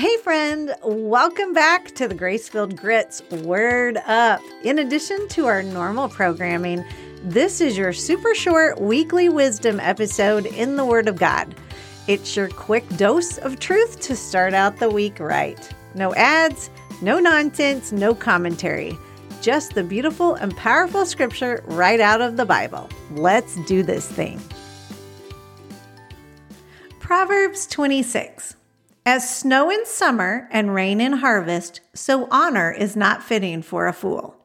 Hey, friend, welcome back to the Grace-Filled Grit's Word Up. In addition to our normal programming, this is your super short weekly wisdom episode in the Word of God. It's your quick dose of truth to start out the week right. No ads, no nonsense, no commentary. Just the beautiful and powerful scripture right out of the Bible. Let's do this thing. Proverbs 26. As snow in summer and rain in harvest, so honor is not fitting for a fool.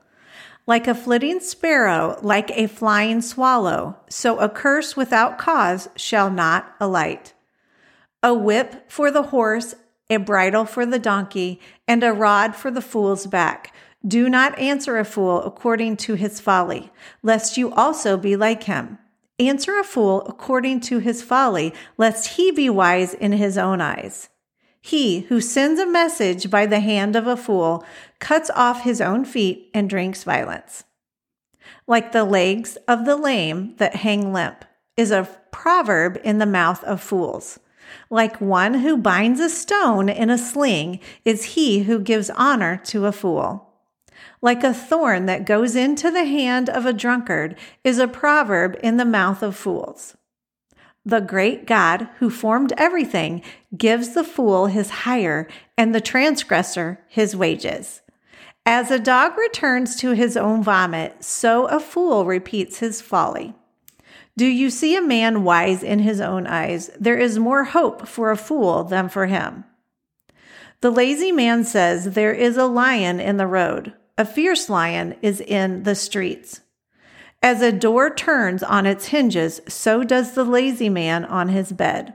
Like a flitting sparrow, like a flying swallow, so a curse without cause shall not alight. A whip for the horse, a bridle for the donkey, and a rod for the fool's back. Do not answer a fool according to his folly, lest you also be like him. Answer a fool according to his folly, lest he be wise in his own eyes. He who sends a message by the hand of a fool cuts off his own feet and drinks violence. Like the legs of the lame that hang limp is a proverb in the mouth of fools. Like one who binds a stone in a sling is he who gives honor to a fool. Like a thorn that goes into the hand of a drunkard is a proverb in the mouth of fools. The great God who formed everything gives the fool his hire and the transgressor his wages. As a dog returns to his own vomit, so a fool repeats his folly. Do you see a man wise in his own eyes? There is more hope for a fool than for him. The lazy man says, There is a lion in the road. A fierce lion is in the streets. As a door turns on its hinges, so does the lazy man on his bed.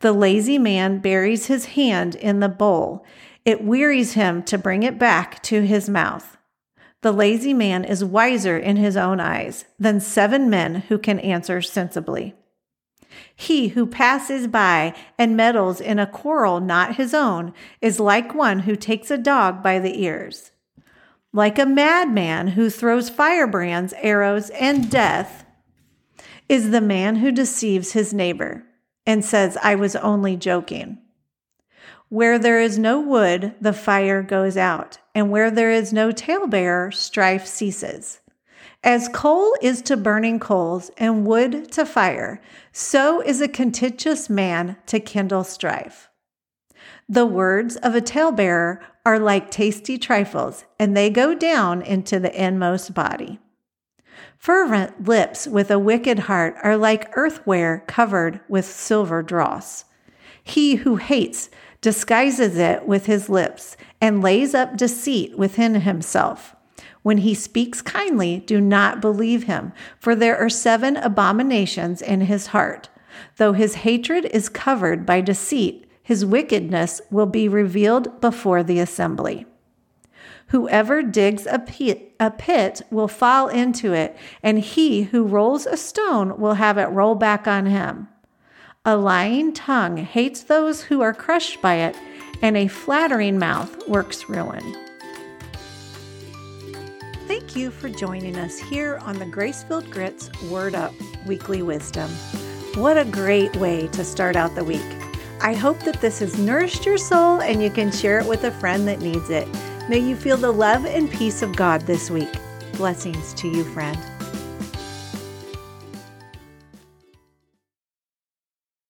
The lazy man buries his hand in the bowl. It wearies him to bring it back to his mouth. The lazy man is wiser in his own eyes than seven men who can answer sensibly. He who passes by and meddles in a quarrel not his own is like one who takes a dog by the ears. Like a madman who throws firebrands, arrows, and death is the man who deceives his neighbor and says, I was only joking. Where there is no wood, the fire goes out, and where there is no talebearer, strife ceases. As coal is to burning coals and wood to fire, so is a contentious man to kindle strife. The words of a talebearer are like tasty trifles, and they go down into the inmost body. Fervent lips with a wicked heart are like earthware covered with silver dross. He who hates disguises it with his lips and lays up deceit within himself. When he speaks kindly, do not believe him, for there are seven abominations in his heart. Though his hatred is covered by deceit, his wickedness will be revealed before the assembly. Whoever digs a pit, a pit will fall into it, and he who rolls a stone will have it roll back on him. A lying tongue hates those who are crushed by it, and a flattering mouth works ruin. Thank you for joining us here on the Grace-Filled Grit's Word Up Weekly Wisdom. What a great way to start out the week. I hope that this has nourished your soul and you can share it with a friend that needs it. May you feel the love and peace of God this week. Blessings to you, friend.